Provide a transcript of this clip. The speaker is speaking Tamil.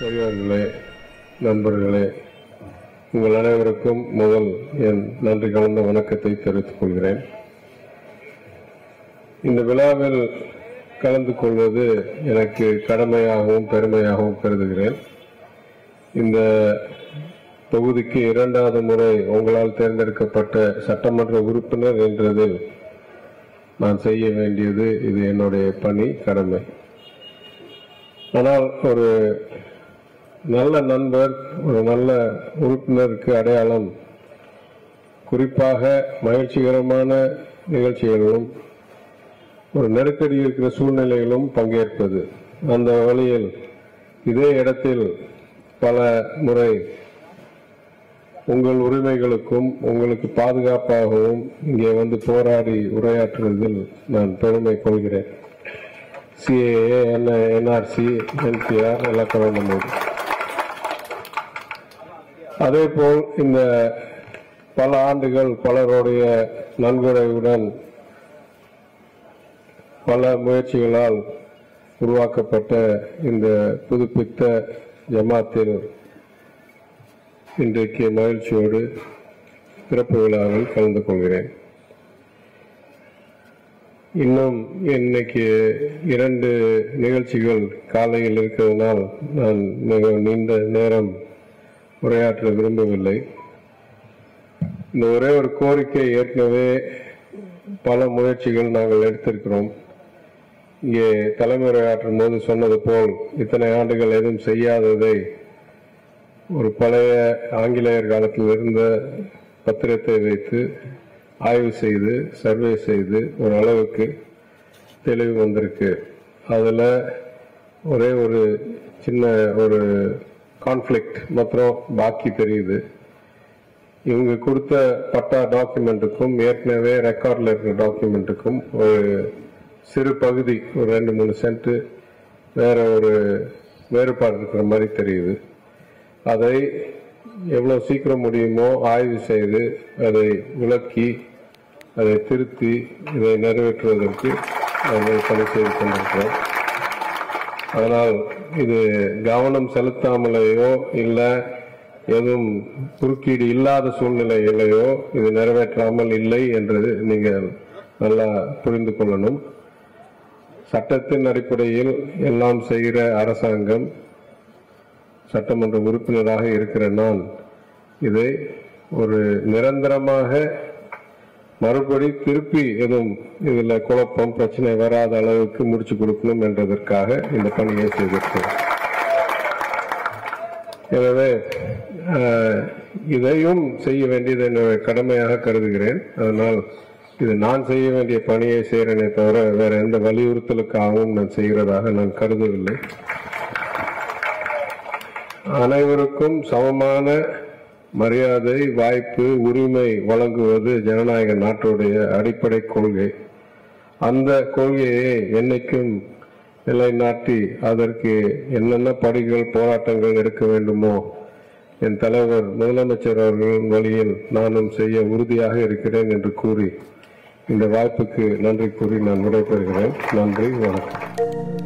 பெரியவர்களே நண்பர்களே உங்கள் அனைவருக்கும் முதல் என் நன்றி கலந்த வணக்கத்தை தெரிவித்துக் கொள்கிறேன். இந்த விழாவில் கலந்து கொள்வது எனக்கு கடமையாகவும் பெருமையாகவும் கருதுகிறேன். இந்த தொகுதிக்கு இரண்டாவது முறை உங்களால் தேர்ந்தெடுக்கப்பட்ட சட்டமன்ற உறுப்பினர் என்றதில் நான் செய்ய வேண்டியது இது என்னுடைய பணி கடமை. ஆனால் ஒரு நல்ல நண்பர் ஒரு நல்ல உறுப்பினருக்கு அடையாளம் குறிப்பாக மகிழ்ச்சிகரமான நிகழ்ச்சிகளிலும் ஒரு நெருக்கடி இருக்கிற சூழ்நிலையிலும் பங்கேற்பது. அந்த வழியில் இதே இடத்தில் பல முறை உங்கள் உரிமைகளுக்கும் உங்களுக்கு பாதுகாப்பாகவும் இங்கே வந்து போராடி உரையாற்றுவதில் நான் பெருமை கொள்கிறேன். சிஏஏ என் என்ஆர்சி என்பிஆர் எல்லாம் கலந்த போது அதே போல் இந்த பல ஆண்டுகள் பலருடைய நன்கொடையுடன் பல முயற்சிகளால் உருவாக்கப்பட்ட இந்த புதுப்பித்த ஜமாத்தில் இன்றைக்கு மகிழ்ச்சியோடு பிறப்பு விழாவில் கலந்து கொள்கிறேன். இன்னும் இன்னைக்கு இரண்டு நிகழ்ச்சிகள் காலையில் இருக்கிறதுனால் நான் மிக நீண்ட நேரம் உரையாற்ற விரும்பவில்லை. இந்த ஒரே ஒரு கோரிக்கை ஏற்கனவே பல முயற்சிகள் நாங்கள் எடுத்திருக்கிறோம். இங்கே தலைமை உரையாற்றும் போது சொன்னது போல் இத்தனை ஆண்டுகள் எதுவும் செய்யாததை ஒரு பழைய ஆங்கிலேயர் காலத்தில் இருந்த பத்திரத்தை வைத்து ஆய்வு செய்து சர்வே செய்து ஒரு அளவுக்கு தெளிவு வந்திருக்கு. அதில் ஒரே ஒரு சின்ன ஒரு கான்ஃப்ளிக்ட் மற்றும் பாக்கி தெரியுது. இவங்க கொடுத்த பட்டா டாக்குமெண்ட்டுக்கும் ஏற்கனவே ரெக்கார்டில் இருக்கிற டாக்குமெண்ட்டுக்கும் ஒரு சிறு பகுதி ஒரு ரெண்டு மூணு சென்ட்டு வேற ஒரு வேறுபாடு இருக்கிற மாதிரி தெரியுது. அதை எவ்வளோ சீக்கிரம் முடியுமோ ஆய்வு செய்து அதை விளக்கி அதை திருத்தி இதை நிறைவேற்றுவதற்கு நாங்கள் பணி செய்து கொண்டிருக்கிறோம். அதனால் இது கவனம் செலுத்தாமலேயோ இல்லை எதுவும் குறுக்கீடு இல்லாத சூழ்நிலையிலேயோ இது நிறைவேற்றாமல் இல்லை என்று நீங்கள் நல்லா புரிந்து கொள்ளணும். சட்டத்தின் அடிப்படையில் எல்லாம் செய்கிற அரசாங்கம் சட்டமன்ற உறுப்பினராக இருக்கிற நான் இதை ஒரு நிரந்தரமாக மறுபடி திருப்பி எதுவும் இதுல குழப்பம் பிரச்சனை வராத அளவுக்கு முடிச்சு கொடுக்கணும் என்றதற்காக இந்த பணியை செய்திருக்கிறேன். எனவே இதையும் செய்ய வேண்டியது என்னுடைய கடமையாக கருதுகிறேன். அதனால் இது நான் செய்ய வேண்டிய பணியை செய்கிறேனே தவிர வேற எந்த வலியுறுத்தலுக்காகவும் நான் செய்கிறதாக நான் கருதவில்லை. அனைவருக்கும் சமமான மரியாதை வாய்ப்பு உரிமை வழங்குவது ஜனநாயக நாட்டுடைய அடிப்படை கொள்கை. அந்த கொள்கையை என்னைக்கும் நிலைநாட்டி அதற்கு என்னென்ன படிகள் போராட்டங்கள் எடுக்க வேண்டுமோ என் தலைவர் முதலமைச்சர் அவர்களின் வழியில் நானும் செய்ய உறுதியாக இருக்கிறேன் என்று கூறி இந்த வாய்ப்புக்கு நன்றி கூறி நான் விடைபெறுகிறேன். நன்றி வணக்கம்.